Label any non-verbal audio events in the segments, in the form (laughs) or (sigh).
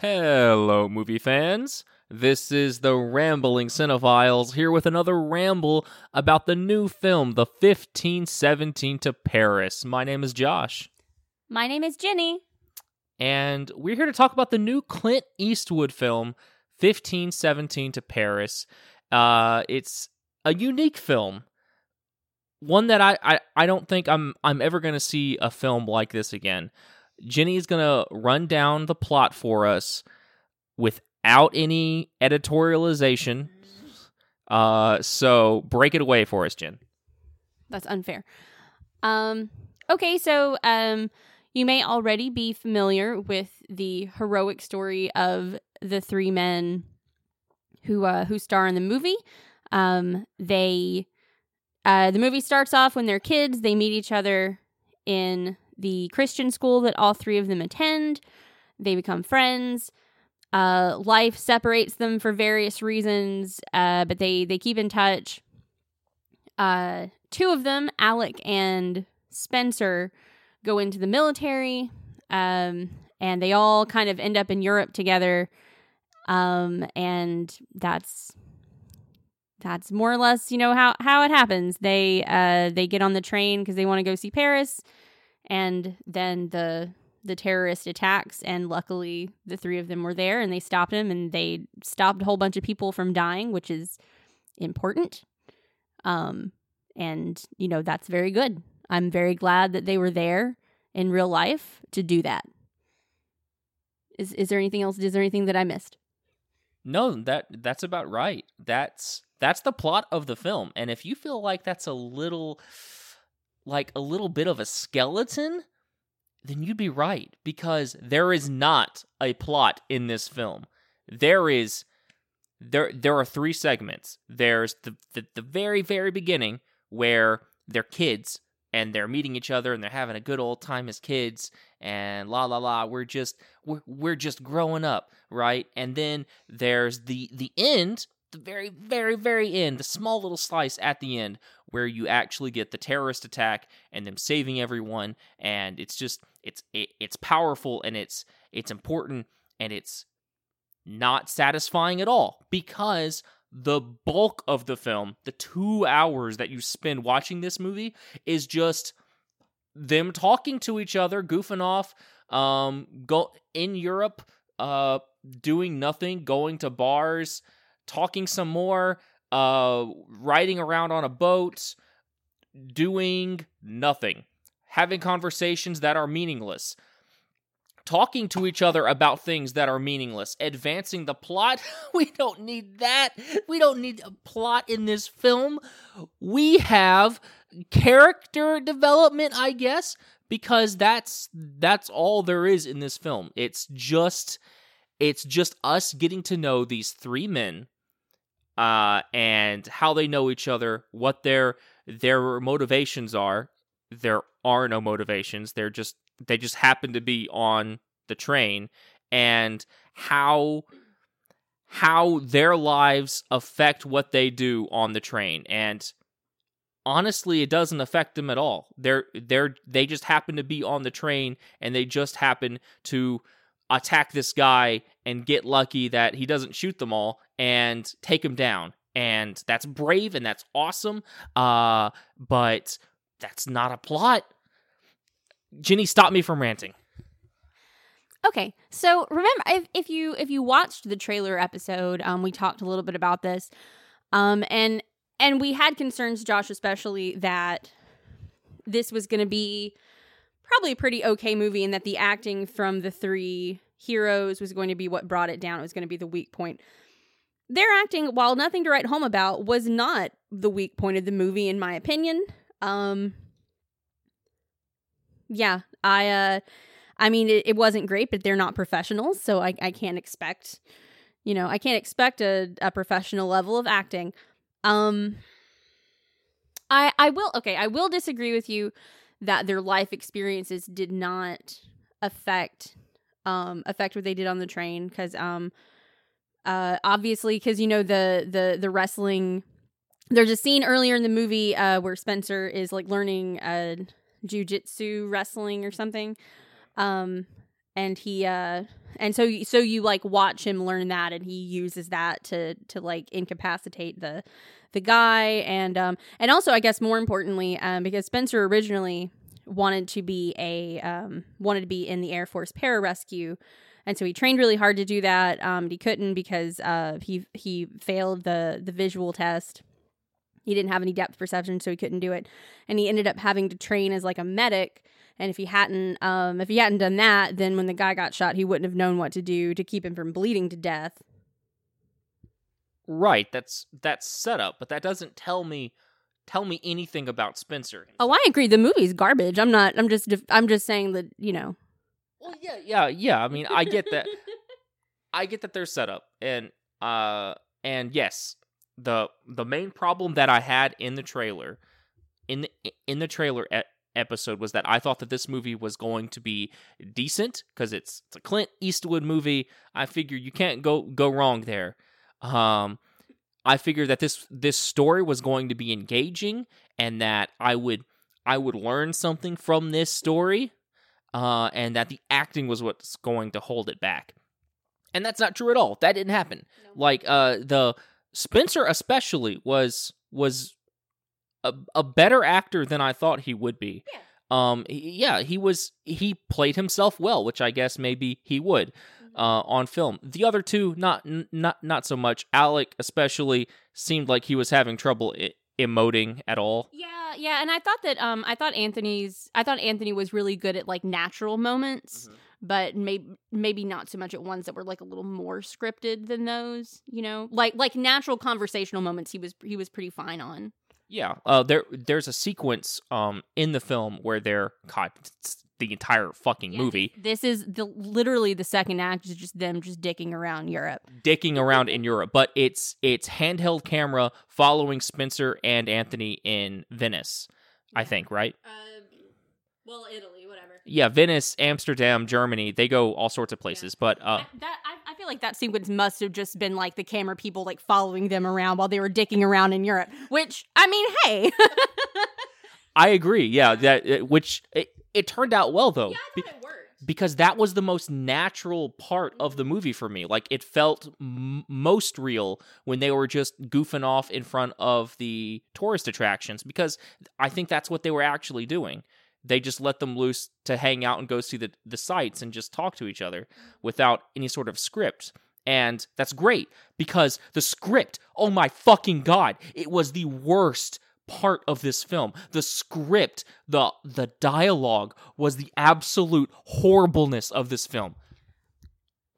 Hello, movie fans. This is the Rambling Cinephiles here with another ramble about the new film, The 1517 to Paris. My name is Josh, My name is Jenny. and we're here to talk about the new Clint Eastwood film, 1517 to Paris. Uh, it's a unique film, one that I, I, I don't think I'm I'm ever going to see a film like this again. Jenny is going to run down the plot for us without any editorialization. Uh, so break it away for us, Jen. That's unfair. Um, okay, so um, you may already be familiar with the heroic story of the three men who uh, who star in the movie. Um, they uh, the movie starts off when they're kids. They meet each other in the Christian school that all three of them attend. They become friends. Uh, life separates them for various reasons, uh, but they they keep in touch. Uh, two of them, Alec and Spencer, go into the military, um, and they all kind of end up in Europe together. Um, and that's that's more or less, you know, how how it happens. They uh they get on the train because they want to go see Paris, and then the the terrorist attacks and luckily the three of them were there and they stopped him and they stopped a whole bunch of people from dying which is important um and you know that's very good i'm very glad that they were there in real life to do that is is there anything else is there anything that i missed No, that that's about right. That's that's the plot of the film. And if you feel like that's a little like a little bit of a skeleton, then you'd be right because there is not a plot in this film. There is there there are three segments. There's the the, the very very beginning where they're kids and they're meeting each other and they're having a good old time as kids and la la la we're just we're, we're just growing up right and then there's the the end the very very very end the small little slice at the end where you actually get the terrorist attack and them saving everyone and it's just it's it, it's powerful and it's it's important and it's not satisfying at all because the bulk of the film the 2 hours that you spend watching this movie is just them talking to each other goofing off um go in Europe uh doing nothing going to bars talking some more uh riding around on a boat doing nothing having conversations that are meaningless talking to each other about things that are meaningless advancing the plot. (laughs) We don't need that. We don't need a plot in this film. We have character development i guess because that's that's all there is in this film. It's just it's just us getting to know these three men uh and how they know each other what their their motivations are. There are no motivations. They're just they just happen to be on the train. And how how their lives affect what they do on the train. And honestly it doesn't affect them at all. They're they're they just happen to be on the train and they just happen to attack this guy and get lucky that he doesn't shoot them all and take him down. And that's brave and that's awesome uh but that's not a plot. Jenny, stop me from ranting. Okay, so remember if, if you if you watched the trailer episode, um, we talked a little bit about this, um, and and we had concerns, Josh, especially that this was going to be probably a pretty okay movie, and that the acting from the three heroes was going to be what brought it down. It was going to be the weak point. Their acting, while nothing to write home about, was not the weak point of the movie, in my opinion. Um, yeah, I uh I mean, it, it wasn't great, but they're not professionals, so I, I can't expect, you know, I can't expect a, a professional level of acting. Um, I I will okay, I will disagree with you that their life experiences did not affect um affect what they did on the train because um uh obviously because you know the the the wrestling there's a scene earlier in the movie uh where Spencer is like learning uh jujitsu wrestling or something. Um and he uh and so so you like watch him learn that and he uses that to to like incapacitate the the guy. And um and also I guess more importantly um because Spencer originally wanted to be a um wanted to be in the Air Force pararescue and so he trained really hard to do that um but he couldn't because uh he he failed the the visual test. He didn't have any depth perception so he couldn't do it. And he ended up having to train as like a medic and if he hadn't um if he hadn't done that then when the guy got shot he wouldn't have known what to do to keep him from bleeding to death Right, that's that's set up, but that doesn't tell me tell me anything about Spencer. oh i agree the movie's garbage i'm not i'm just def- i'm just saying that you know Well, yeah, yeah, yeah. I mean, I get that. (laughs) I get that they're set up, and uh, and yes, the the main problem that I had in the trailer, in the in the trailer e- episode was that I thought that this movie was going to be decent because it's it's a Clint Eastwood movie. I figure you can't go go wrong there. Um, I figured that this this story was going to be engaging and that I would I would learn something from this story uh, and that the acting was what's going to hold it back. And that's not true at all. That didn't happen. Like uh, the Spencer especially was was a, a better actor than I thought he would be. Yeah. Um, he- yeah, he was. He played himself well, which I guess maybe he would uh, on film. The other two, not n- not not so much. Alec especially seemed like he was having trouble I- emoting at all. Yeah, yeah, and I thought that um I thought Anthony's I thought Anthony was really good at like natural moments, Mhm. but maybe maybe not so much at ones that were like a little more scripted than those, you know? Like like natural conversational moments he was he was pretty fine on. Yeah, uh, there there's a sequence um in the film where they're it's the entire fucking movie This is the literally the second act is just them just dicking around Europe. dicking around in Europe, but it's it's handheld camera following Spencer and Anthony in Venice, I think, right? Uh, well, Italy. Yeah, Venice, Amsterdam, Germany, they go all sorts of places, but uh that I, I feel like that sequence must have just been like the camera people like following them around while they were dicking around in Europe. Which I mean, hey, (laughs) I agree. Yeah, that uh, which it, it turned out well though. worked. because that was the most natural part of the movie for me. Like it felt m- most real when they were just goofing off in front of the tourist attractions because I think that's what they were actually doing. They just let them loose to hang out and go see the the sights and just talk to each other without any sort of script. And that's great because the script, oh my fucking god, it was the worst part of this film. The script, the the dialogue was the absolute horribleness of this film.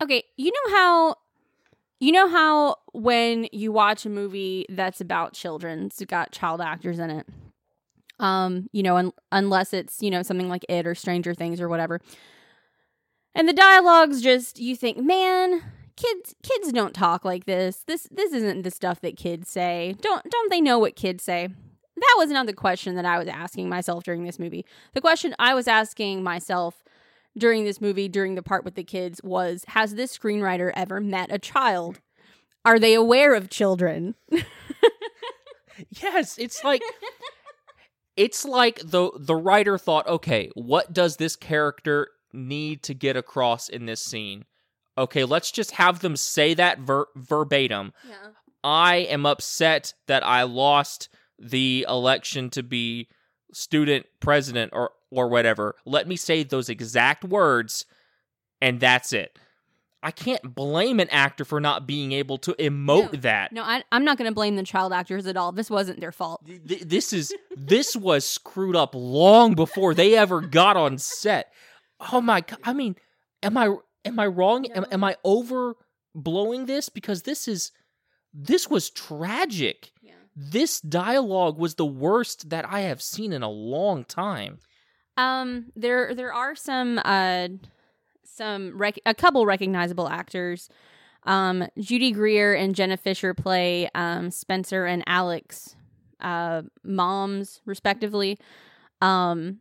Okay, you know how you know how when you watch a movie that's about children, it's got child actors in it. Um, you know, un- unless it's, you know, something like It or Stranger Things or whatever. And the dialogue's just you think, "Man, kids kids don't talk like this. This this isn't the stuff that kids say. Don't don't they know what kids say?" That was not the question that I was asking myself during this movie. The question I was asking myself during this movie, during the part with the kids, was Has this screenwriter ever met a child? Are they aware of children? (laughs) Yes, it's like it's like the the writer thought, okay, what does this character need to get across in this scene? Okay, let's just have them say that ver- verbatim. Yeah. I am upset that I lost the election to be student president or or whatever. Let me say those exact words and that's it. I can't blame an actor for not being able to emote No. that. No, I, I'm not going to blame the child actors at all. This wasn't their fault. Th- th- this is this was screwed up long before they ever got on set. Oh my god! I mean, am I am I wrong? Am, am I overblowing this? Because this is this was tragic. Yeah. This dialogue was the worst that I have seen in a long time. Um, there there are some uh some rec- a couple recognizable actors. Um, Judy Greer and Jenna Fischer play um Spencer and Alec's, uh, moms respectively. Um,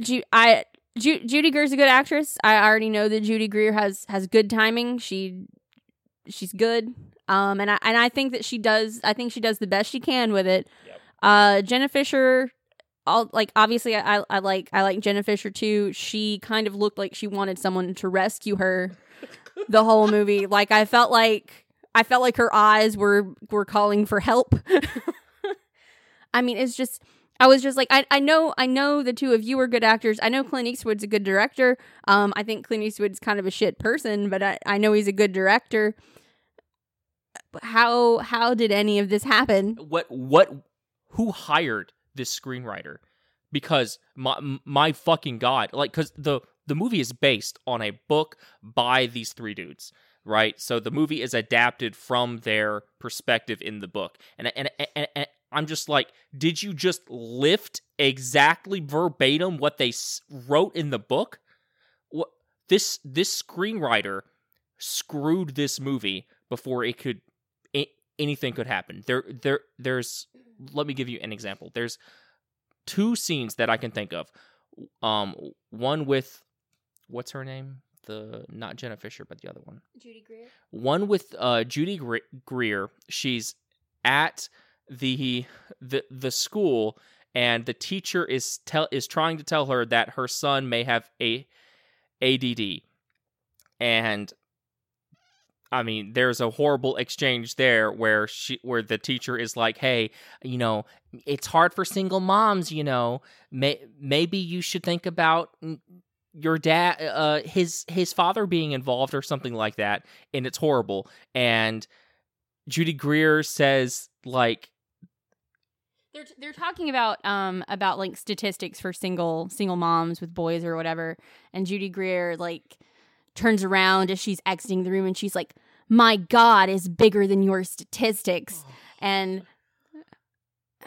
Ju- I Ju- Judy Greer's a good actress. I already know that Judy Greer has has good timing. She she's good. Um, and I and I think that she does. I think she does the best she can with it. Yep. Uh, Jenna Fischer all like obviously I, I like I like Jenna Fischer too. She kind of looked like she wanted someone to rescue her (laughs) the whole movie. Like I felt like I felt like her eyes were were calling for help. (laughs) I mean, it's just I was just like I, I know I know the two of you are good actors. I know Clint Eastwood's a good director. Um I think Clint Eastwood's kind of a shit person, but I, I know he's a good director. How how did any of this happen? What what who hired this screenwriter? Because my my fucking god, like cuz the the movie is based on a book by these three dudes, right? So the movie is adapted from their perspective in the book. And and, and, and I'm just like, did you just lift exactly verbatim what they wrote in the book? What this this screenwriter screwed this movie before it could anything could happen. There there there's let me give you an example. There's two scenes that I can think of. Um one with what's her name? The not Jenna Fischer, but the other one. Judy Greer. One with uh Judy Greer. She's at the the the school and the teacher is tell is trying to tell her that her son may have a ADD. And I mean, there's a horrible exchange there where she where the teacher is like, "Hey, you know, it's hard for single moms, you know. May, maybe you should think about your dad uh his his father being involved or something like that." And it's horrible. And Judy Greer says like they're they're talking about um about like statistics for single single moms with boys or whatever and Judy Greer like turns around as she's exiting the room and she's like my god is bigger than your statistics and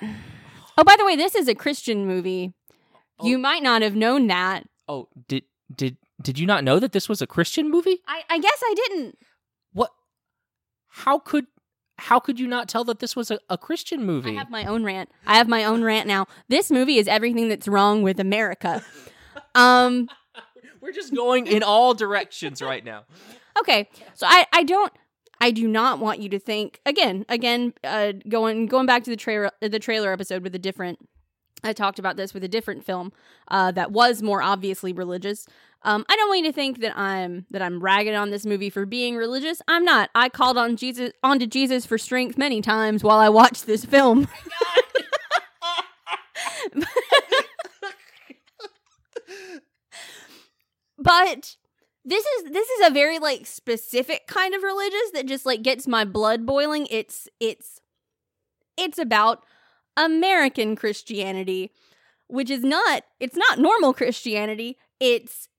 (sighs) Oh by the way this is a Christian movie. Oh. You might not have known that. Oh, did did did you not know that this was a Christian movie? I I guess I didn't. What how could how could you not tell that this was a, a Christian movie? I have my own rant. I have my own rant now. This movie is everything that's wrong with America. (laughs) Um, We're just going in all directions right now. (laughs) Okay, so I I don't I do not want you to think again again uh, going going back to the trailer the trailer episode with a different I talked about this with a different film uh, that was more obviously religious. Um, I don't want you to think that I'm that I'm ragging on this movie for being religious. I'm not. I called on Jesus onto Jesus for strength many times while I watched this film. (laughs) (laughs) but this is this is a very like specific kind of religious that just like gets my blood boiling. It's it's it's about American Christianity, which is not it's not normal Christianity. It's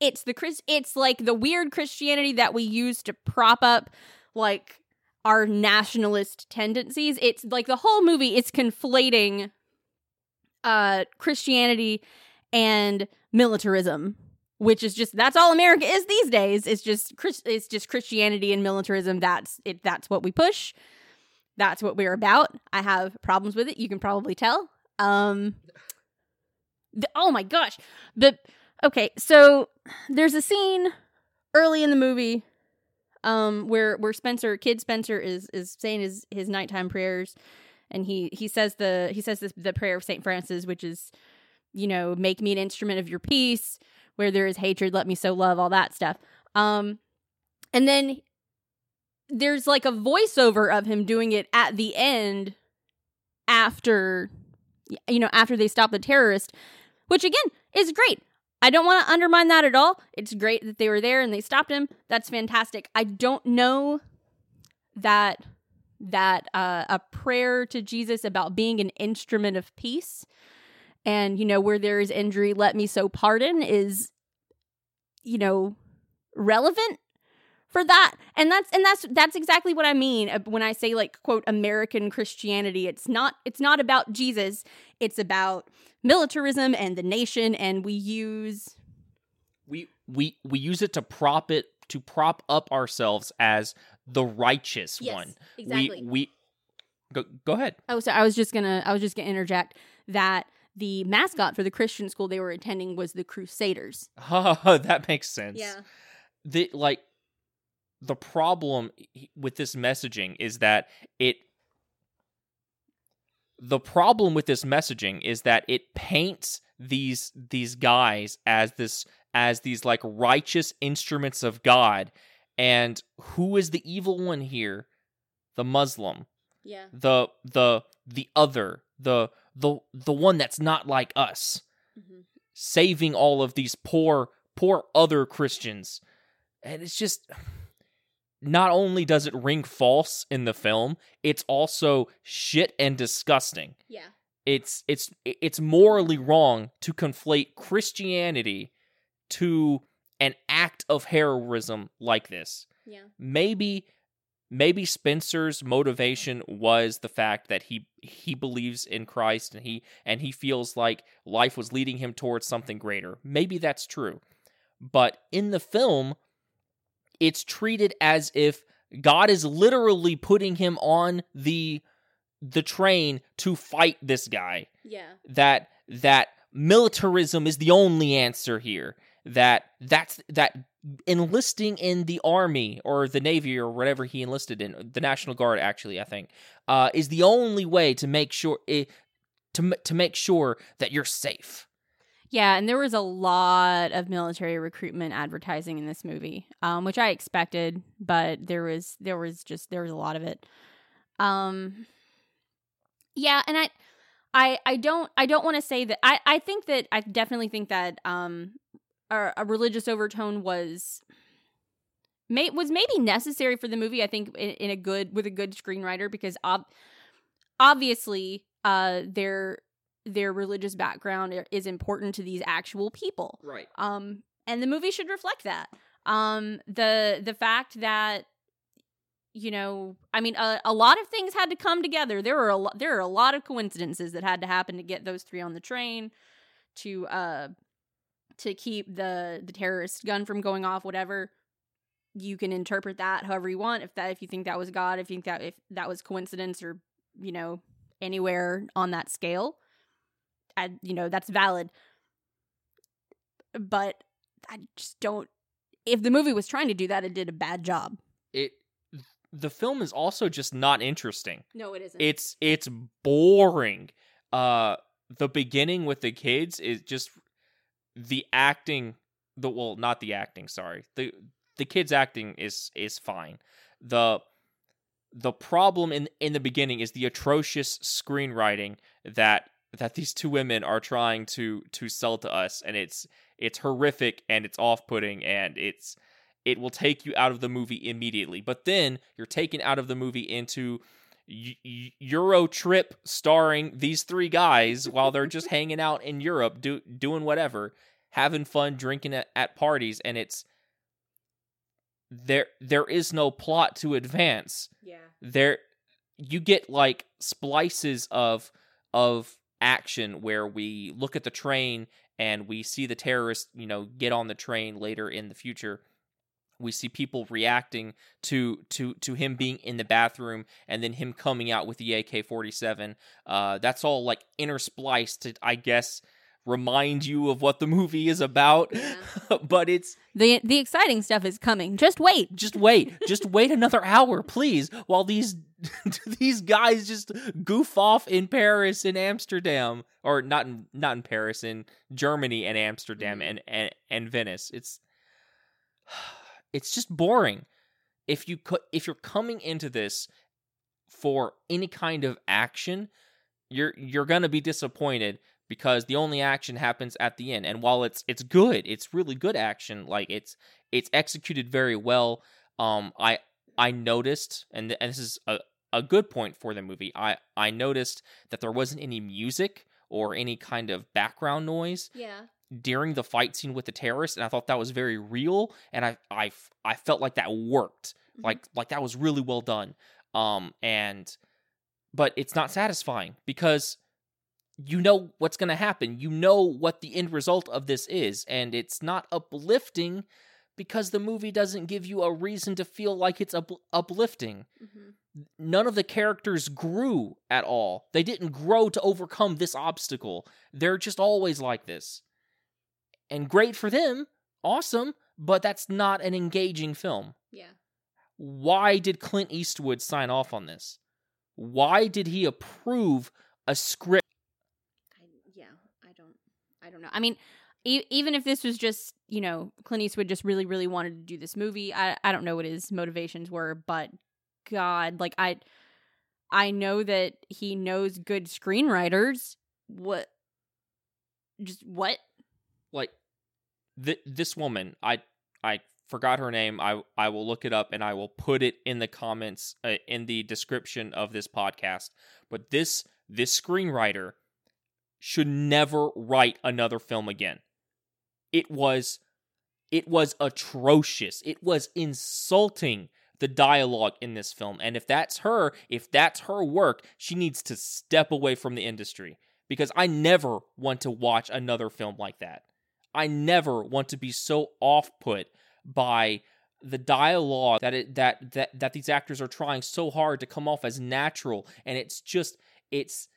it's the Chris it's like the weird Christianity that we use to prop up like our nationalist tendencies. It's like the whole movie it's conflating uh Christianity and militarism, which is just that's all America is these days. It's just it's just Christianity and militarism. That's it that's what we push. That's what we're about. I have problems with it. You can probably tell. Um the, oh my gosh. The okay, so there's a scene early in the movie um where where Spencer kid Spencer is is saying his his nighttime prayers and he he says the he says this, the prayer of St. Francis which is you know make me an instrument of your peace where there is hatred let me so love all that stuff um and then there's like a voiceover of him doing it at the end after you know after they stop the terrorist which again is great I don't want to undermine that at all. It's great that they were there and they stopped him. That's fantastic. I don't know that that uh, a prayer to Jesus about being an instrument of peace and you know where there is injury let me so pardon is you know relevant for that. And that's and that's that's exactly what i mean uh, when i say like quote american christianity it's not it's not about jesus. It's about militarism and the nation and we use we we we use it to prop it to prop up ourselves as the righteous yes, one. Exactly. we we go go ahead. Oh so i was just gonna i was just gonna interject that the mascot for the christian school they were attending was the crusaders. (laughs) Oh that makes sense. Yeah. The like the problem with this messaging is that it the problem with this messaging is that it paints these these guys as this as these like righteous instruments of God. And who is the evil one here? The muslim. Yeah. the the the other the the the one that's not like us Mm-hmm. saving all of these poor poor other christians and it's just not only does it ring false in the film it's also shit and disgusting Yeah. it's it's it's morally wrong to conflate christianity to an act of heroism like this Yeah. maybe maybe Spencer's motivation was the fact that he he believes in Christ and he and he feels like life was leading him towards something greater. Maybe that's true. But in the film it's treated as if God is literally putting him on the the train to fight this guy Yeah. that that militarism is the only answer here that that's that enlisting in the army or the navy or whatever he enlisted in the national guard actually i think uh, is the only way to make sure it, to to make sure that you're safe Yeah, and there was a lot of military recruitment advertising in this movie, um, which I expected, but there was there was just there was a lot of it. Um, yeah, and I, I, I don't I don't want to say that I I think that I definitely think that um a, a religious overtone was may was maybe necessary for the movie. I think in, in a good with a good screenwriter because ob- obviously uh their their religious background is important to these actual people. Right. Um and the movie should reflect that. Um the the fact that you know i mean a, a lot of things had to come together. There were a lot there are a lot of coincidences that had to happen to get those three on the train to uh to keep the the terrorist gun from going off whatever you can interpret that however you want. If that if you think that was god if you think that if that was coincidence or you know anywhere on that scale I, you know that's valid. But i just don't if the movie was trying to do that it did a bad job. It the film is also just not interesting. No it isn't. It's it's boring. Uh the beginning with the kids is just the acting the well not the acting sorry the the kids acting is is fine. The the problem in in the beginning is the atrocious screenwriting that that these two women are trying to to sell to us and it's it's horrific and it's off-putting and it's it will take you out of the movie immediately. But then you're taken out of the movie into Euro trip starring these three guys while they're just hanging out in Europe do, doing whatever having fun drinking at, at parties and it's there there is no plot to advance. Yeah. There you get like splices of of action where we look at the train and we see the terrorists you know get on the train later in the future we see people reacting to to to him being in the bathroom and then him coming out with the AK47 uh that's all like interspliced to I guess remind you of what the movie is about. Yeah. (laughs) but it's the the exciting stuff is coming. Just wait. Just wait. (laughs) Just wait another hour please while these (laughs) these guys just goof off in paris and amsterdam. Or not in not in paris in germany and amsterdam Mhm. and, and and venice. It's it's just boring. If you co- if you're coming into this for any kind of action you're you're gonna be disappointed because the only action happens at the end. And while it's it's good it's really good action like it's it's executed very well. Um i i noticed and, th- and this is a, a good point for the movie i i noticed that there wasn't any music or any kind of background noise. Yeah during the fight scene with the terrorists and i thought that was very real and i i, I felt like that worked Mhm. like like that was really well done um and but it's not satisfying because you know what's going to happen you know what the end result of this is and it's not uplifting because the movie doesn't give you a reason to feel like it's up- uplifting mm-hmm. none of the characters grew at all. They didn't grow to overcome this obstacle. They're just always like this. And great for them, awesome, but that's not an engaging film. yeah Why did Clint Eastwood sign off on this? Why did he approve a script I, yeah, I don't, I don't know. I mean, e- even if this was just, you know, Clint Eastwood just really, really wanted to do this movie, I, I don't know what his motivations were, but God, like I, I know that he knows good screenwriters. What? Just what? Th- this woman i i forgot her name i i will look it up and i will put it in the comments uh, in the description of this podcast. But this this screenwriter should never write another film again. It was it was atrocious. It was insulting the dialogue in this film. And if that's her if that's her work she needs to step away from the industry. Because i never want to watch another film like that I never want to be so off put by the dialogue that it that that that these actors are trying so hard to come off as natural. And it's just it's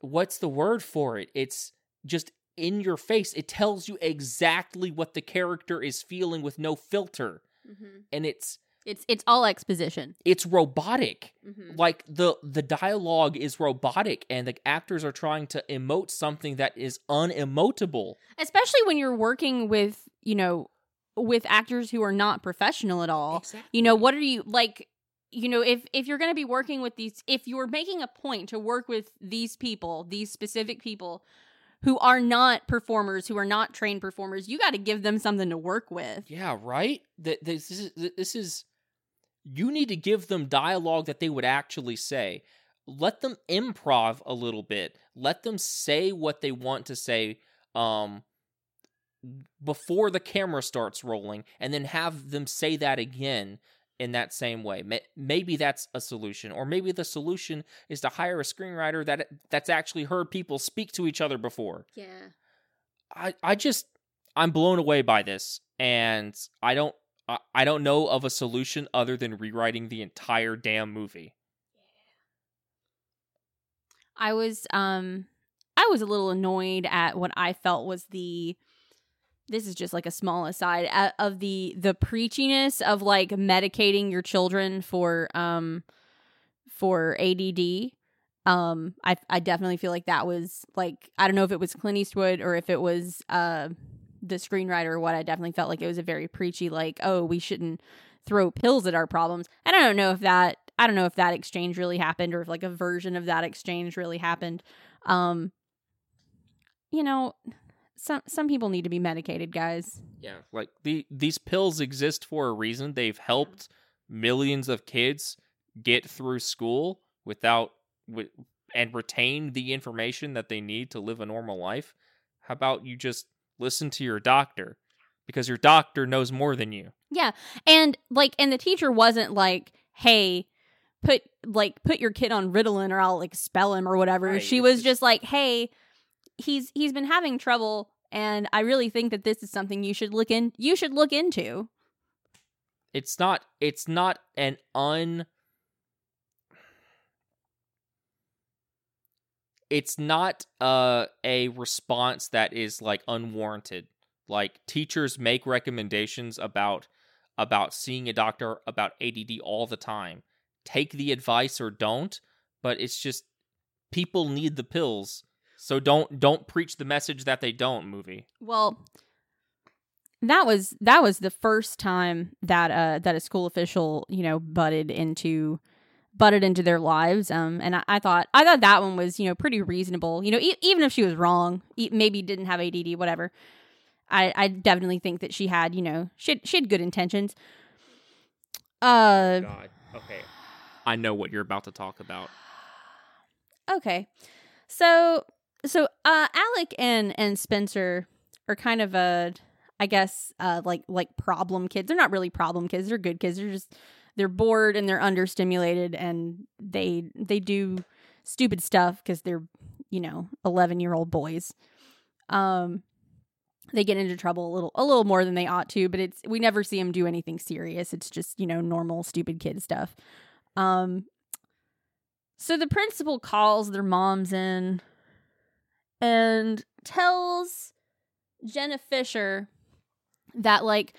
what's the word for it? It's just in your face. It tells you exactly what the character is feeling with no filter. Mm-hmm. and it's It's it's all exposition. it's robotic Mm-hmm. like the the dialogue is robotic and the actors are trying to emote something that is unemotable Especially when you're working with, you know, with actors who are not professional at all. Exactly. you know what are you like you know if if you're going to be working with these if you're making a point to work with these people these specific people who are not performers who are not trained performers you got to give them something to work with Yeah, right. That this is this is you need to give them dialogue that they would actually say. Let them improv a little bit. Let them say what they want to say um before the camera starts rolling and then have them say that again in that same way. Maybe that's a solution or maybe the solution is to hire a screenwriter that that's actually heard people speak to each other before. yeah I I just I'm blown away by this, and I don't I, I don't know of a solution other than rewriting the entire damn movie. i was um i was a little annoyed at what i felt was the this is just like a small aside uh, of the the preachiness of like medicating your children for um for ADD. Um I I definitely feel like that was like I don't know if it was Clint Eastwood or if it was uh the screenwriter what I definitely felt like it was a very preachy like oh we shouldn't throw pills at our problems. And I don't know if that I don't know if that exchange really happened or if like a version of that exchange really happened. Um you know, some some people need to be medicated, guys. Yeah, like the these pills exist for a reason. They've helped millions of kids get through school without with and retain the information that they need to live a normal life. How about you just listen to your doctor because your doctor knows more than you. Yeah. And like and the teacher wasn't like, "Hey, put like put your kid on Ritalin or I'll expel him or whatever." Right, she was just- just like, "Hey, he's he's been having trouble and I really think that this is something you should look in you should look into." it's not it's not an un it's not uh a response that is like unwarranted. Like teachers make recommendations about about seeing a doctor about ADD all the time. Take the advice or don't but it's just people need the pills so don't don't preach the message that they don't movie. Well, that was that was the first time that uh that a school official you know butted into butted into their lives um and I, I thought i thought that one was you know pretty reasonable you know e- even if she was wrong e- maybe didn't have add whatever i i definitely think that she had you know she had, she had good intentions uh god okay i know what you're about to talk about Okay. So so uh Alec and and Spencer are kind of a I guess uh like like problem kids. They're not really problem kids. They're good kids. They're just they're bored and they're understimulated and they they do stupid stuff cuz they're, you know, 11-year-old boys. Um they get into trouble a little a little more than they ought to, but it's we never see them do anything serious. It's just, you know, normal stupid kid stuff. Um so the principal calls their moms in and tells Jenna Fischer that like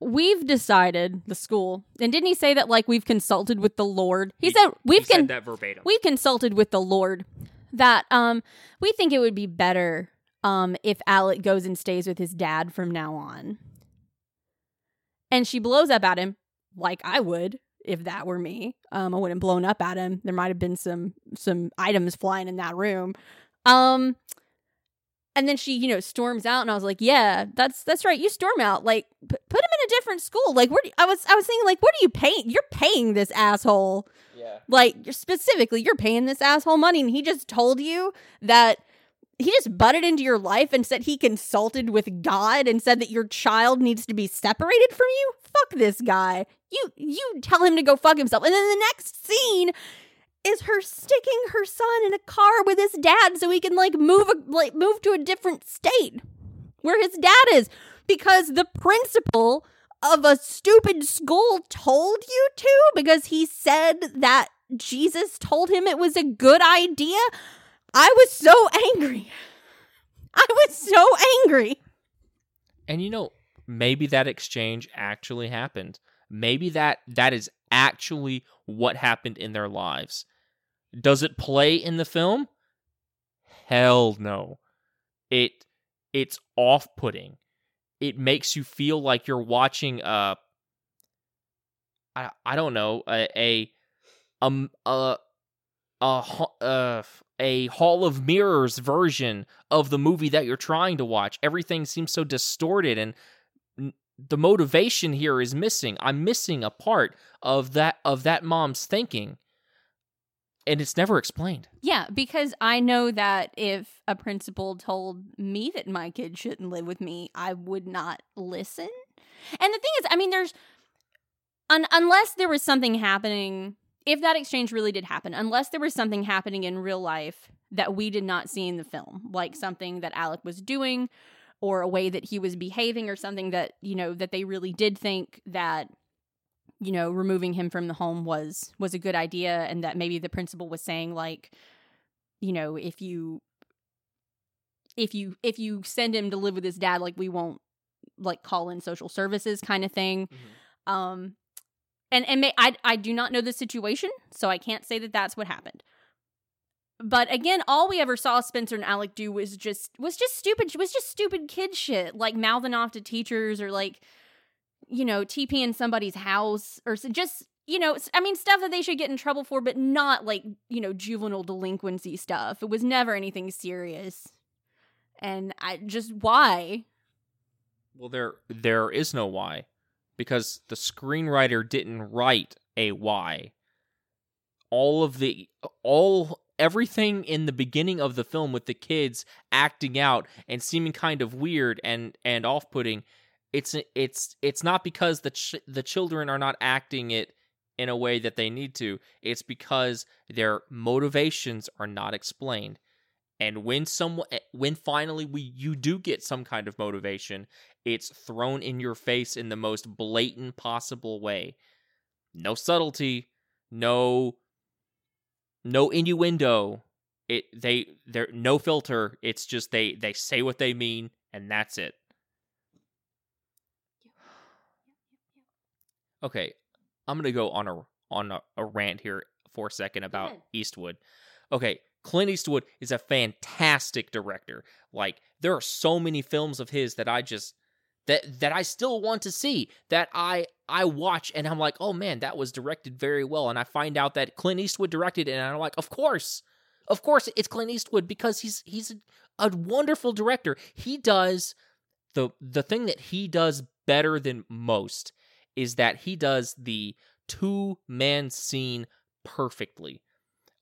we've decided the school, and didn't he say that like we've consulted with the Lord? He, He- said we've he con- said that verbatim. we've consulted with the Lord that um we think it would be better um if Alec goes and stays with his dad from now on. And she blows up at him like I would if that were me. Um I wouldn't blown up at him. There might have been some some items flying in that room. Um and then she, you know, storms out and I was like, "Yeah, that's that's right. You storm out. Like p- put him in a different school. Like where do I was I was thinking like what are you paying? You're paying this asshole yeah. like you're specifically you're paying this asshole money and he just told you that he just butted into your life and said he consulted with god and said that your child needs to be separated from you fuck this guy you you tell him to go fuck himself and then the next scene is her sticking her son in a car with his dad so he can like move a, like move to a different state where his dad is because the principal of a stupid school told you to because he said that Jesus told him it was a good idea. I was so angry. I was so angry. And you know, maybe that exchange actually happened. Maybe that that is actually what happened in their lives. Does it play in the film? Hell no. It it's off-putting. It makes you feel like you're watching a I I don't know, a a um a a ha- uh, a Hall of Mirrors version of the movie that you're trying to watch. Everything seems so distorted and the motivation here is missing. I'm missing a part of that of that mom's thinking. And it's never explained. Yeah, because I know that if a principal told me that my kid shouldn't live with me, I would not listen. And the thing is, I mean, there's un- unless there was something happening, if that exchange really did happen, unless there was something happening in real life that we did not see in the film, like something that Alec was doing or a way that he was behaving or something that, you know, that they really did think that you know removing him from the home was was a good idea and that maybe the principal was saying like you know if you if you if you send him to live with his dad like we won't like call in social services kind of thing. Um and and may, I I do not know the situation so I can't say that that's what happened but again all we ever saw Spencer and Alec do was just was just stupid was just stupid kid shit like mouthing off to teachers or like you know, TP in somebody's house or just, you know, I mean, stuff that they should get in trouble for, but not like, you know, juvenile delinquency stuff. It was never anything serious. And I just, why? Well, there there is no why because the screenwriter didn't write a why. All of the all everything in the beginning of the film with the kids acting out and seeming kind of weird and and off-putting it's it's it's not because the ch- the children are not acting it in a way that they need to. It's because their motivations are not explained. And when someone when finally we you do get some kind of motivation it's thrown in your face in the most blatant possible way. No subtlety no no innuendo. It they there no filter. It's just they they say what they mean and that's it. Okay i'm gonna go on a on a, a rant here for a second about eastwood. Okay clint eastwood is a fantastic director. Like there are so many films of his that i just that that i still want to see that i i watch and i'm like oh man that was directed very well. And i find out that clint eastwood directed it and i'm like of course. Of course it's clint eastwood because he's he's a, a wonderful director. He does the the thing that he does better than most is that he does the two man scene perfectly.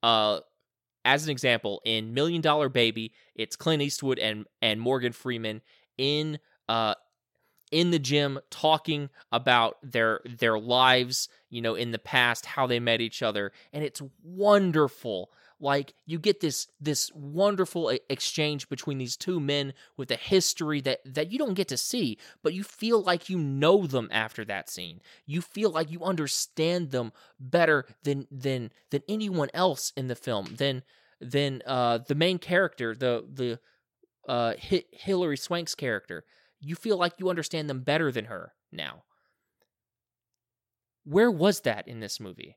Uh, as an example, in Million Dollar Baby, it's Clint Eastwood and and Morgan Freeman in uh in the gym talking about their their lives, you know, in the past, how they met each other, and it's wonderful. Like you get this this wonderful exchange between these two men with a history that that you don't get to see, but you feel like you know them after that scene. You feel like you understand them better than than than anyone else in the film. Than than uh the main character, the the uh Hi- Hilary Swank's character. You feel like you understand them better than her now. where was that in this movie?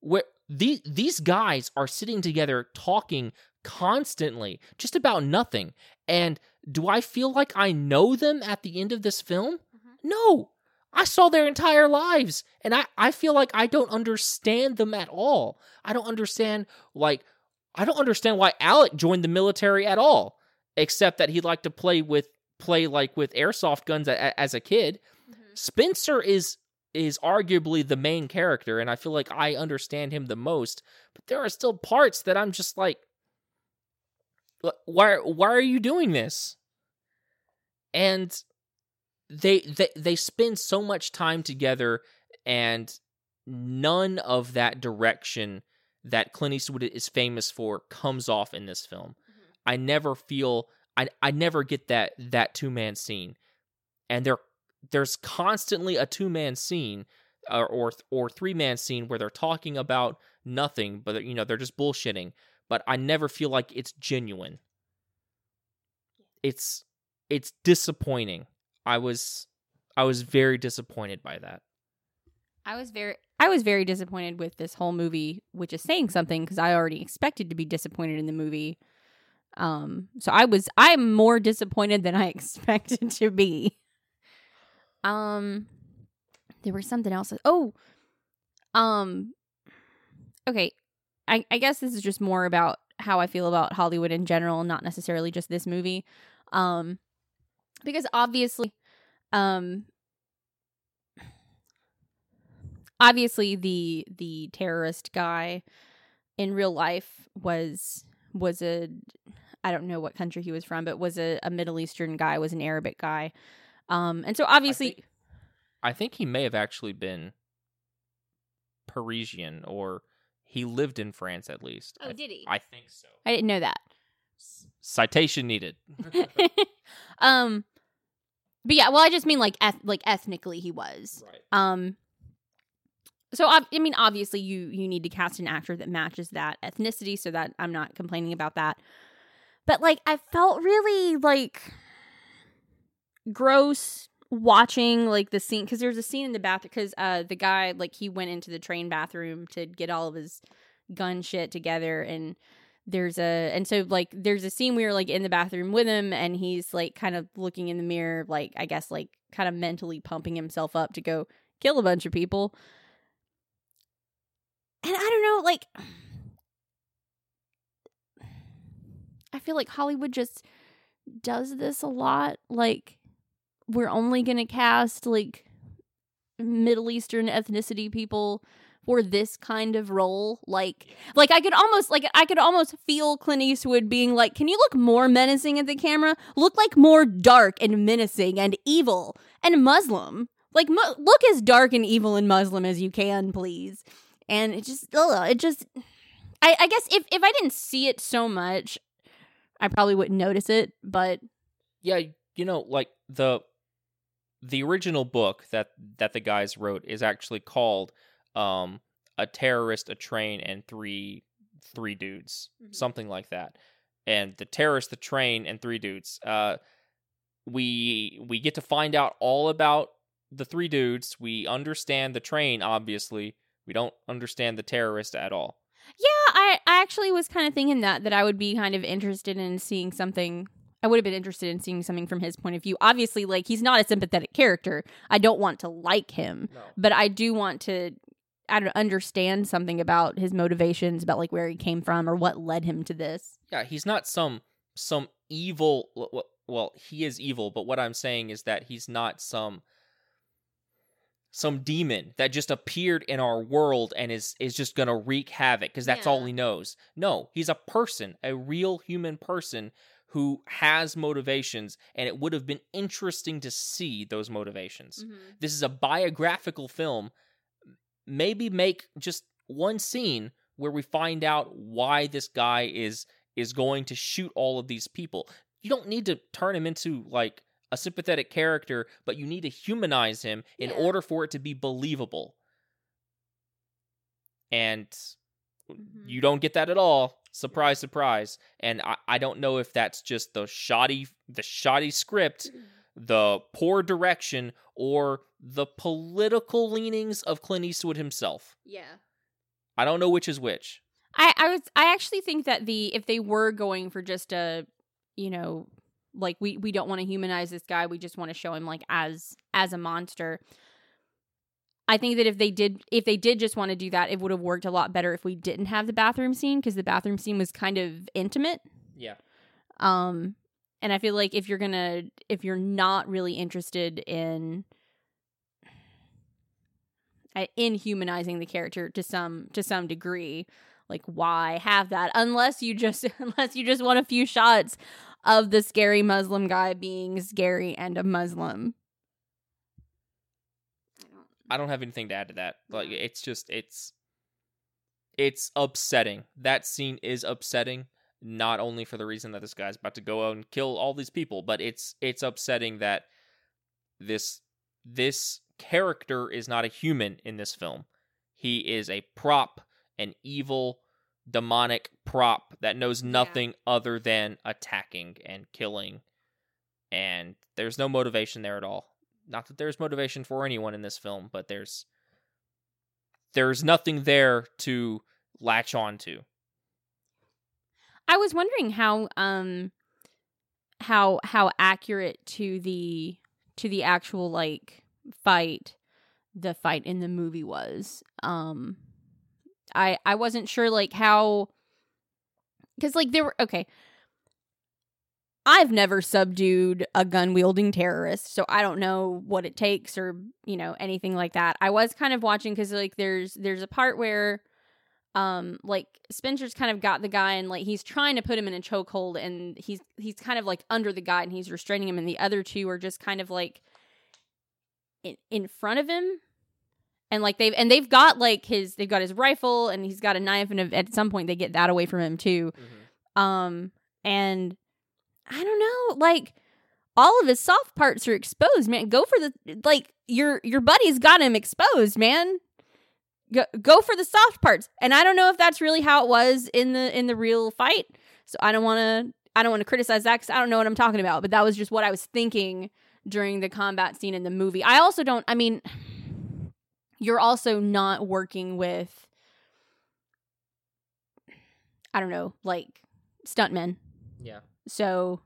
Where the, these guys are sitting together talking constantly, just about nothing. And do I feel like I know them at the end of this film? Mm-hmm. No. I saw their entire lives and I, I feel like I don't understand them at all. I don't understand like I don't understand why Alec joined the military at all, except that he liked to play with play like with airsoft guns a, as a kid. Spencer is is arguably the main character and I feel like I understand him the most, but there are still parts that I'm just like why why are you doing this? And they they they spend so much time together and none of that direction that Clint Eastwood is famous for comes off in this film. Mm-hmm. I never feel I I never get that that two man scene, and there there's constantly a two man scene or or, or three man scene where they're talking about nothing, but you know they're just bullshitting. But I never feel like it's genuine. It's it's disappointing. I was I was very disappointed by that. I was very I was very disappointed with this whole movie, which is saying something because I already expected to be disappointed in the movie. Um, so I was I'm more disappointed than I (laughs) expected to be. Um, there was something else. Oh, um, okay. I I guess this is just more about how I feel about Hollywood in general, not necessarily just this movie. Um, because obviously, um, obviously the the terrorist guy in real life was was a I don't know what country he was from, but was a, a Middle Eastern guy, was an Arabic guy. Um, and so obviously, I think, I think he may have actually been Parisian or he lived in France at least. Oh, did he? I think so. I didn't know that. Citation needed. (laughs) (laughs) um, but yeah, well, I just mean like eth- like ethnically he was. Right. Um. So I, I mean, obviously you you need to cast an actor that matches that ethnicity, so that I'm not complaining about that. But like, I felt really like gross watching like the scene because there's a scene in the bathroom because uh the guy like he went into the train bathroom to get all of his gun shit together and there's a and so like there's a scene we were like in the bathroom with him and he's like kind of looking in the mirror like i guess like kind of mentally pumping himself up to go kill a bunch of people. And i don't know like i feel like hollywood just does this a lot like we're only going to cast like middle eastern ethnicity people for this kind of role. Like, like I could almost like I could almost feel Clint Eastwood being like, "Can you look more menacing at the camera? Look like more dark and menacing and evil and Muslim. Like, mu- look as dark and evil and Muslim as you can, please." And it just, ugh, it just, I, I guess if if I didn't see it so much, I probably wouldn't notice it. But yeah, you know, like the the original book that that the guys wrote is actually called um, a terrorist, a train, and three three dudes, mm-hmm. something like that. And the terrorist, the train, and three dudes. Uh, we we get to find out all about the three dudes. We understand the train, obviously. We don't understand the terrorist at all. I, I actually was kind of thinking that that I would be kind of interested in seeing something. I would have been interested in seeing something from his point of view. Obviously, like he's not a sympathetic character. I don't want to like him, no. but I do want to I don't understand something about his motivations, about like where he came from or what led him to this. Yeah, he's not some some evil. Well, he is evil, but what I'm saying is that he's not some some demon that just appeared in our world and is is just gonna wreak havoc because that's yeah. all he knows. No, he's a person, a real human person who has motivations, and it would have been interesting to see those motivations. Mm-hmm. This is a biographical film maybe make just one scene where we find out why this guy is is going to shoot all of these people. You don't need to turn him into like a sympathetic character, but you need to humanize him in yeah. order for it to be believable. And mm-hmm. you don't get that at all. Surprise, surprise. And I, I don't know if that's just the shoddy the shoddy script (clears throat) the poor direction or the political leanings of Clint Eastwood himself. Yeah. I don't know which is which. I I was I actually think that the if they were going for just a you know like we we don't want to humanize this guy we just want to show him like as as a monster. I think that if they did if they did just want to do that it would have worked a lot better if we didn't have the bathroom scene because the bathroom scene was kind of intimate. Yeah. um and I feel like if you're to if you're not really interested in uh, in humanizing the character to some to some degree like why have that? Unless you just (laughs) unless you just want a few shots of the scary muslim guy being scary and a muslim I don't have anything to add to that. Like it's just it's it's upsetting. That scene is upsetting not only for the reason that this guy's about to go out and kill all these people, but it's it's upsetting that this this character is not a human in this film. He is a prop, an evil demonic prop that knows Yeah. nothing other than attacking and killing. And there's no motivation there at all not that there's motivation for anyone in this film, but there's there's nothing there to latch on to. i was wondering how um how how accurate to the to the actual like fight the fight in the movie was um i i wasn't sure like how because like there were okay. I've never subdued a gun wielding terrorist so i don't know what it takes or you know anything like that. I was kind of watching because like there's there's a part where um like spencer's kind of got the guy and like he's trying to put him in a chokehold and he's he's kind of like under the guy and he's restraining him and the other two are just kind of like in, in front of him and like they've and they've got like his they've got his rifle and he's got a knife and at some point they get that away from him too. Um and i don't know like all of his soft parts are exposed man. Go for the like your your buddy's got him exposed man. Go, go for the soft parts. And i don't know if that's really how it was in the in the real fight. So i don't want to i don't want to criticize that because i don't know what i'm talking about but that was just what i was thinking during the combat scene in the movie. I also don't i mean you're also not working with i don't know like stuntmen. Yeah. so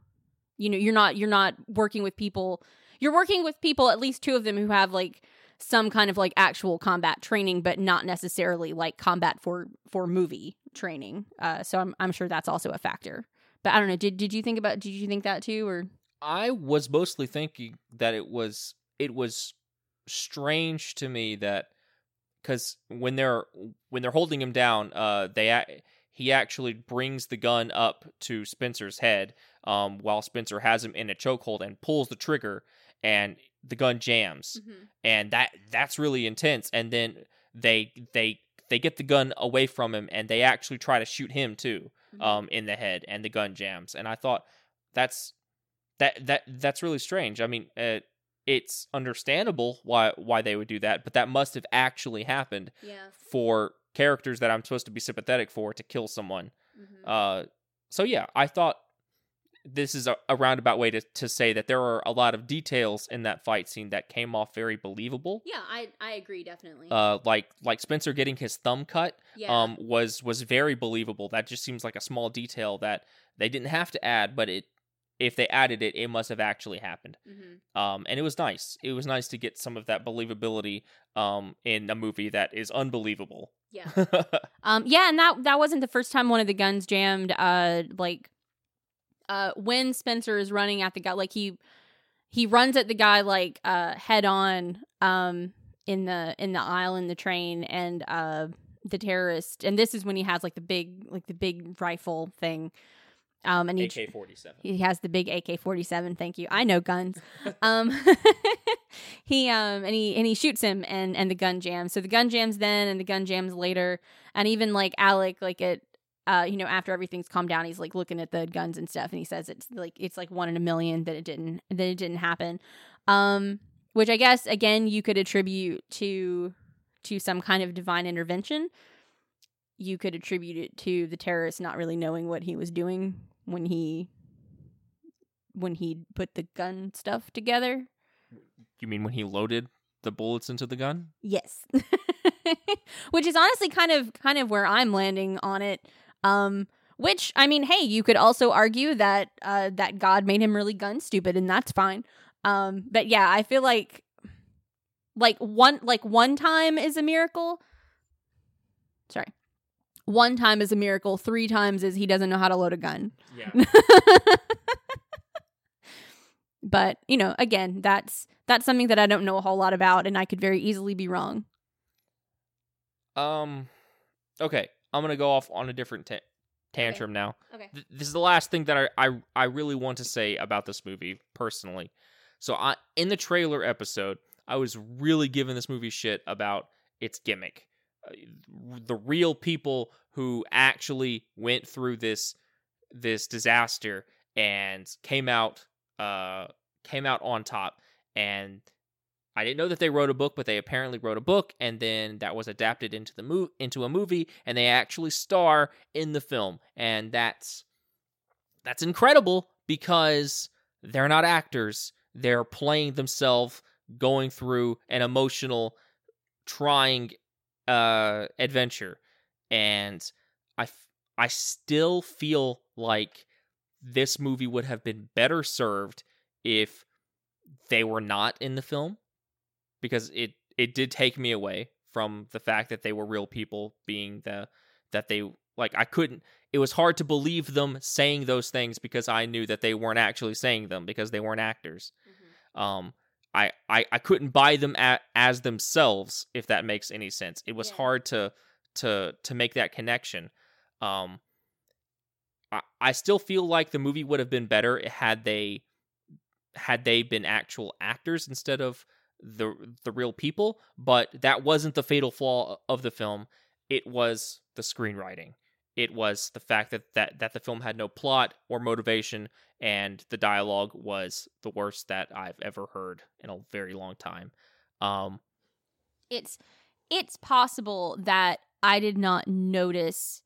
you know you're not you're not working with people you're working with people at least two of them who have like some kind of like actual combat training but not necessarily like combat for for movie training. Uh so i'm i'm sure that's also a factor. But i don't know did did you think about did you think that too or? I was mostly thinking that it was it was strange to me that because when they're when they're holding him down, uh, they a- he actually brings the gun up to Spencer's head, um, while Spencer has him in a chokehold and pulls the trigger, and the gun jams, and that that's really intense. And then they they they get the gun away from him, and they actually try to shoot him too, um, in the head, and the gun jams. And I thought that's that that that's really strange. I mean, uh, it's understandable why why they would do that, but that must have actually happened yeah for characters that I'm supposed to be sympathetic for to kill someone. Uh, so yeah, I thought this is a, a roundabout way to to say that there are a lot of details in that fight scene that came off very believable. yeah i i agree definitely Uh, like like Spencer getting his thumb cut yeah um was was very believable. That just seems like a small detail that they didn't have to add, but it if they added it, it must have actually happened. mm-hmm. Um, and it was nice. It was nice to get some of that believability um in a movie that is unbelievable. yeah (laughs) Um, yeah, and that that wasn't the first time one of the guns jammed. Uh, like, uh, when Spencer is running at the guy, like he he runs at the guy like uh head on. Um, in the in the aisle in the train, and uh, the terrorist, and this is when he has like the big like the big rifle thing. Um, and he AK forty seven. he has the big AK forty seven. Thank you. I know guns. (laughs) um, (laughs) he um and he and he shoots him and and the gun jams. So the gun jams then and the gun jams later. And even like Alec, like it, uh, you know, after everything's calmed down, he's like looking at the guns and stuff, and he says it's like it's like one in a million that it didn't that it didn't happen. Um, which I guess again you could attribute to to some kind of divine intervention. You could attribute it to the terrorist not really knowing what he was doing when he when he put the gun stuff together. You mean when he loaded the bullets into the gun? Yes. (laughs) which is honestly kind of kind of where I'm landing on it. Um which I mean, hey, you could also argue that uh that God made him really gun stupid and that's fine. Um but yeah, I feel like like one like one time is a miracle. Sorry. One time is a miracle, three times is he doesn't know how to load a gun. Yeah. (laughs) but, you know, again, that's that's something that I don't know a whole lot about and I could very easily be wrong. um. Okay, I'm gonna go off on a different ta- tantrum now. Okay. Th- this is the last thing that I, I I really want to say about this movie personally. So I in the trailer episode, I was really giving this movie shit about its gimmick. Uh, the real people who actually went through this this disaster and came out uh came out on top. And I didn't know that they wrote a book, but they apparently wrote a book, and then that was adapted into the mo- into a movie, and they actually star in the film, and that's that's incredible because they're not actors; they're playing themselves, going through an emotional, trying uh, adventure, and I f- I still feel like this movie would have been better served if they were not in the film because it it did take me away from the fact that they were real people being the that they like I couldn't it was hard to believe them saying those things because I knew that they weren't actually saying them because they weren't actors. Um I I, I couldn't buy them at, as themselves if that makes any sense. It was Yeah. hard to to to make that connection. Um I, I still feel like the movie would have been better had they had they been actual actors instead of the the real people, but that wasn't the fatal flaw of the film. It was the screenwriting. It was the fact that that, that the film had no plot or motivation and the dialogue was the worst that I've ever heard in a very long time. Um it's it's possible that I did not notice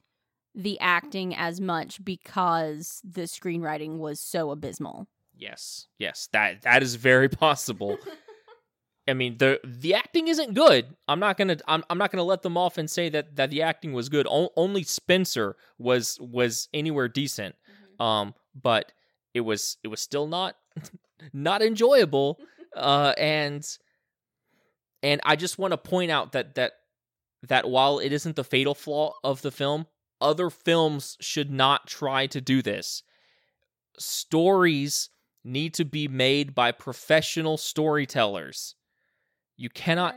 the acting as much because the screenwriting was so abysmal. yes. Yes, that that is very (laughs) possible. (laughs) I mean, the the acting isn't good. I'm not gonna I'm, I'm not gonna let them off and say that that the acting was good. O- only Spencer was was anywhere decent. Um, but it was it was still not (laughs) not enjoyable. (laughs) Uh, and and I just want to point out that that that while it isn't the fatal flaw of the film, other films should not try to do this. Stories need to be made by professional storytellers. You cannot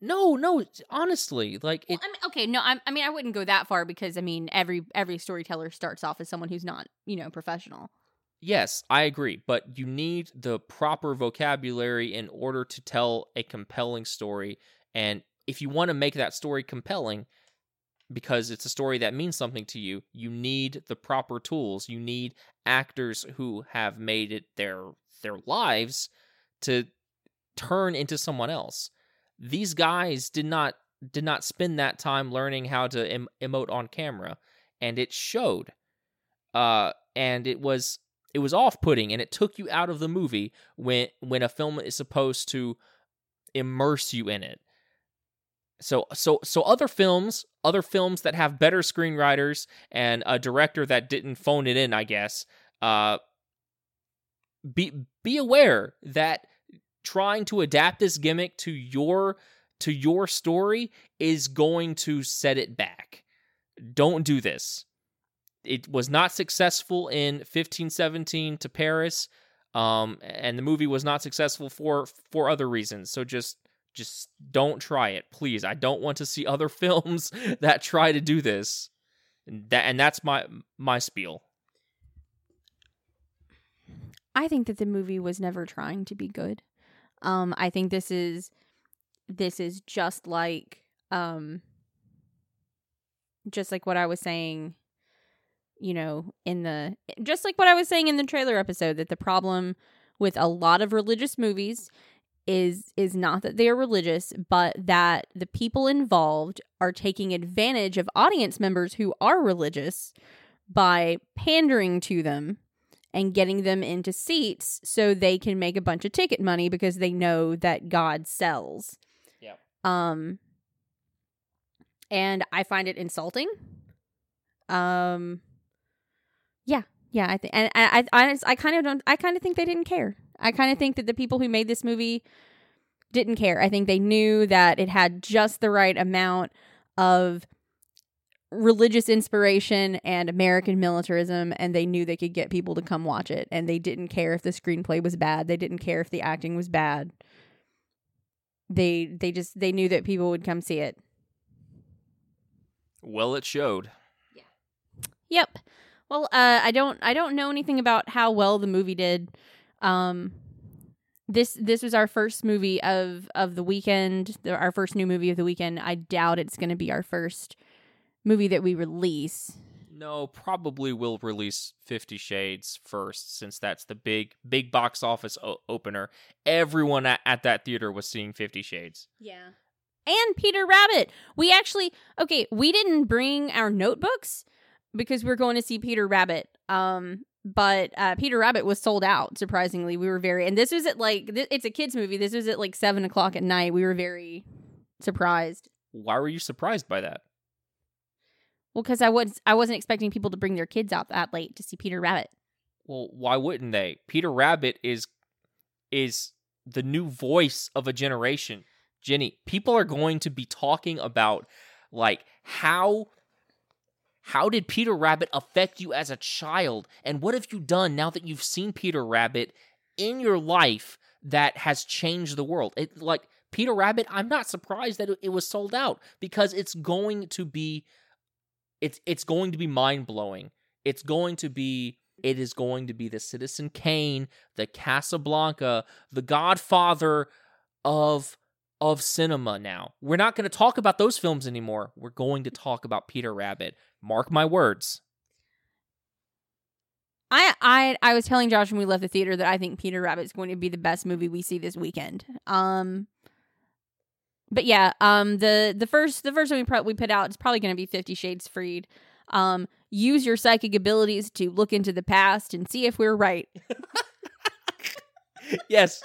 no, no, honestly, like it Well, I mean, okay, no, I, I mean, I wouldn't go that far because I mean, every every storyteller starts off as someone who's not, you know, professional. Yes, I agree, but you need the proper vocabulary in order to tell a compelling story. And if you want to make that story compelling, because it's a story that means something to you, you need the proper tools. You need actors who have made it their their lives to turn into someone else. These guys did not did not spend that time learning how to em- emote on camera, and it showed. Uh, and it was it was off-putting and it took you out of the movie when when a film is supposed to immerse you in it so so so other films other films that have better screenwriters and a director that didn't phone it in i guess uh be be aware that trying to adapt this gimmick to your to your story is going to set it back don't do this it was not successful in 1517 to Paris, um, and the movie was not successful for for other reasons. So just just don't try it, please. I don't want to see (laughs) other films (laughs) that try to do this. And that and that's my my spiel. I think that the movie was never trying to be good. Um, I think this is this is just like um just like what I was saying, you know, in the just like what I was saying in the trailer episode that the problem with a lot of religious movies is is not that they are religious, but that the people involved are taking advantage of audience members who are religious by pandering to them and getting them into seats so they can make a bunch of ticket money because they know that God sells. Yeah. Um and I find it insulting. Um yeah, yeah, I think and I I I, I kind of don't I kind of think they didn't care. I kind of think that the people who made this movie didn't care. I think they knew that it had just the right amount of religious inspiration and American militarism, and they knew they could get people to come watch it. And they didn't care if the screenplay was bad. They didn't care if the acting was bad. They they just they knew that people would come see it. Well, it showed. Yeah. Yep. Well, uh, I don't I don't know anything about how well the movie did. Um, this this was our first movie of of the weekend, the, our first new movie of the weekend. I doubt it's going to be our first movie that we release. No, probably will release Fifty Shades first, since that's the big big box office o- opener. Everyone at, at that theater was seeing Fifty Shades. Yeah. And Peter Rabbit. We actually okay, we didn't bring our notebooks because we are going to see Peter Rabbit. Um but uh, Peter Rabbit was sold out. Surprisingly, we were very, and this was at like th- it's a kids movie. This was at like seven o'clock at night. We were very surprised. Why were you surprised by that? Well, because I was I wasn't expecting people to bring their kids out that late to see Peter Rabbit. Well, why wouldn't they? Peter Rabbit is is the new voice of a generation. Jenny, people are going to be talking about like how how did Peter Rabbit affect you as a child? And what have you done now that you've seen Peter Rabbit in your life that has changed the world? It like Peter Rabbit, I'm not surprised that it was sold out because it's going to be it's it's going to be mind-blowing. It's going to be it is going to be the Citizen Kane, the Casablanca, the Godfather of of cinema now. We're not going to talk about those films anymore. We're going to talk about Peter Rabbit. Mark my words. I I I was telling Josh when we left the theater that I think Peter Rabbit is going to be the best movie we see this weekend. Um but yeah, um the the first the first one we pro- we put out is probably going to be 50 Shades Freed. Um use your psychic abilities to look into the past and see if we're right. (laughs) yes.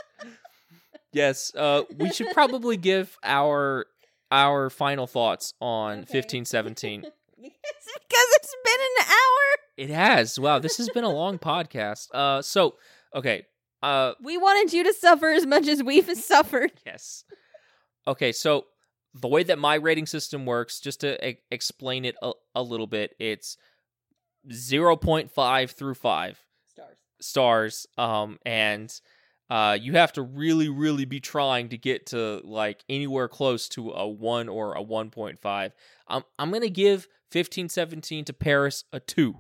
Yes, uh we should probably give our our final thoughts on Okay. 1517. (laughs) because it's been an hour. It has. Wow, this has been a long podcast. Uh so okay. Uh We wanted you to suffer as much as we've suffered. yes. Okay, so the way that my rating system works, just to e- explain it a, a little bit, it's 0.5 through 5 Stars. stars um and uh you have to really really be trying to get to like anywhere close to a 1 or a 1.5 i'm i'm going to give 1517 to paris a 2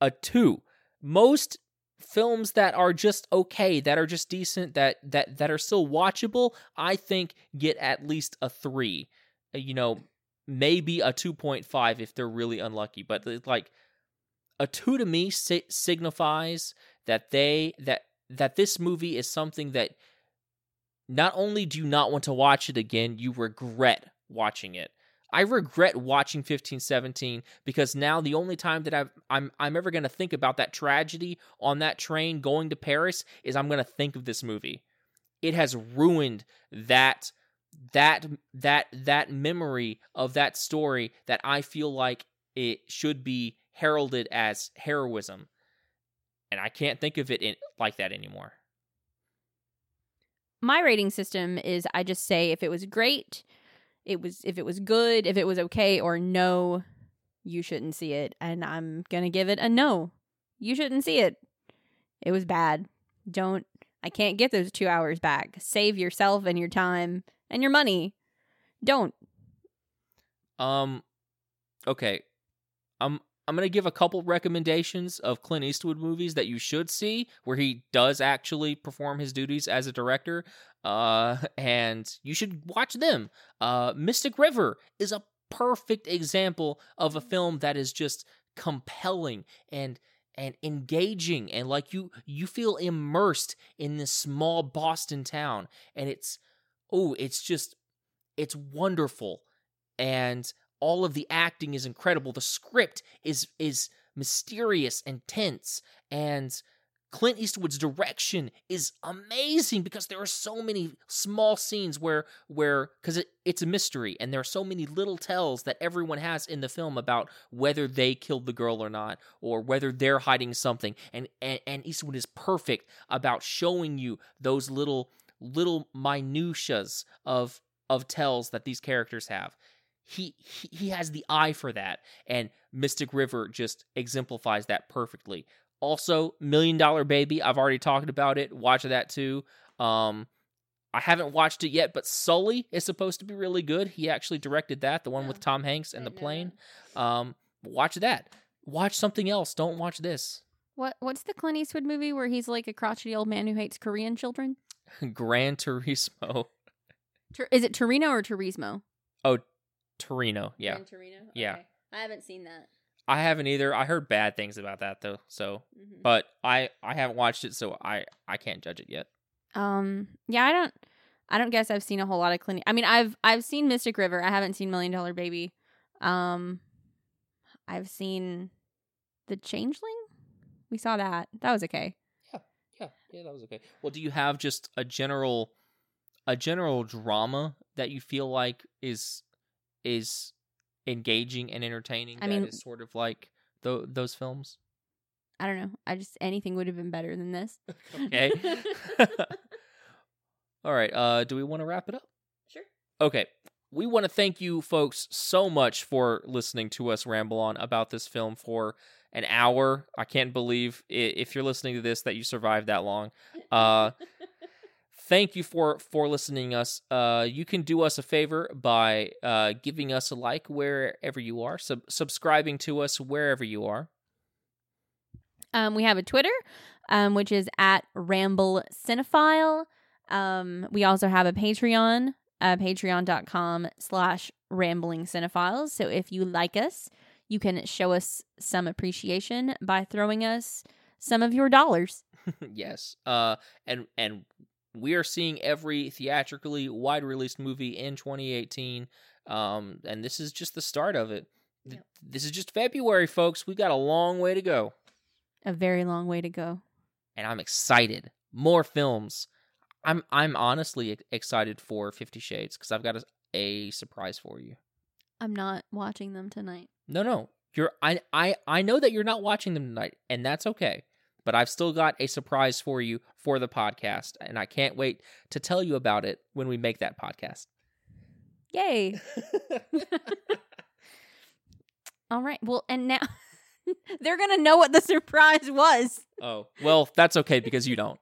a 2 most films that are just okay that are just decent that that that are still watchable i think get at least a 3 Uh, you know maybe a 2.5 if they're really unlucky but like a 2 to me si- signifies that they that that this movie is something that not only do you not want to watch it again you regret watching it i regret watching 1517 because now the only time that I've, i'm i'm ever going to think about that tragedy on that train going to paris is i'm going to think of this movie. It has ruined that that that that memory of that story that i feel like it should be heralded as heroism. And i can't think of it in, like that anymore. My rating system is I just say if it was great, it was if it was good, if it was okay or no, you shouldn't see it and I'm going to give it a no. You shouldn't see it. It was bad. Don't I can't get those 2 hours back. Save yourself and your time and your money. Don't. Um, okay. Um, I'm gonna give a couple recommendations of Clint Eastwood movies that you should see, where he does actually perform his duties as a director. Uh, (laughs) and you should watch them. Uh, Mystic River is a perfect example of a film that is just compelling and and engaging and like you you feel immersed in this small Boston town and it's oh it's just it's wonderful and all of the acting is incredible the script is is mysterious and tense and Clint Eastwood's direction is amazing because there are so many small scenes where where because it, it's a mystery and there are so many little tells that everyone has in the film about whether they killed the girl or not or whether they're hiding something and and, and Eastwood is perfect about showing you those little little minutiaes of of tells that these characters have. He, he he has the eye for that and mystic river just exemplifies that perfectly also, Million Dollar Baby. I've already talked about it. Watch that too. Um, I haven't watched it yet, but Sully is supposed to be really good. He actually directed that, the one Oh, with Tom Hanks and the plane. Um, watch that. Watch something else. Don't watch this. What What's the Clint Eastwood movie where he's like a crotchety old man who hates Korean children? (laughs) Gran Turismo. Tur- Is it Torino or Turismo? Oh, Torino. Yeah. Gran Torino. Yeah. Okay. I haven't seen that. I haven't either. I heard bad things about that though. So, Mhm. but I I haven't watched it, so I I can't judge it yet. Um. Yeah. I don't. I don't guess I've seen a whole lot of Clint. I mean, I've I've seen Mystic River. I haven't seen Million Dollar Baby. Um. I've seen The Changeling. We saw that. That was okay. Yeah, yeah, yeah, that was okay. Well, do you have just a general a general drama that you feel like is is engaging and entertaining I that mean- is sort of like tho- those films? I don't know. I just anything would have been better than this. (laughs) Okay. (laughs) (laughs) All right, uh do we want to wrap it up? Sure. Okay. We want to thank you folks so much for listening to us ramble on about this film for an hour. I can't believe if you're listening to this that you survived that long. Uh thank you for for listening us uh you can do us a favor by uh giving us a like wherever you are sub- subscribing to us wherever you are Um, we have a Twitter, um, which is at Ramble Cinephile. Um, we also have a Patreon, uh, patreon.com slash rambling cinephiles. So if you like us, you can show us some appreciation by throwing us some of your dollars. (laughs) yes uh and and we are seeing every theatrically wide released movie in 2018 um and this is just the start of it. Yep. this is just february folks. We got a long way to go. A very long way to go. and i'm excited. More films. I'm i'm honestly excited for 50 shades because i've got a, a surprise for you. I'm not watching them tonight. no no. You're I, I i know that you're not watching them tonight and that's okay but i've still got a surprise for you for the podcast and i can't wait to tell you about it when we make that podcast Yay. (laughs) All right. Well, and now (laughs) they're going to know what the surprise was. oh well that's okay because you don't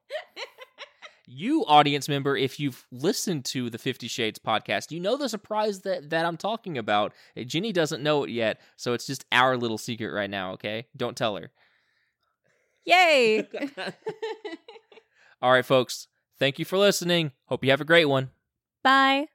you audience member if you've listened to the 50 shades podcast you know the surprise that that i'm talking about Jenny doesn't know it yet so it's just our little secret right now okay don't tell her Yay. (laughs) (laughs) all right folks thank you for listening hope you have a great one Bye.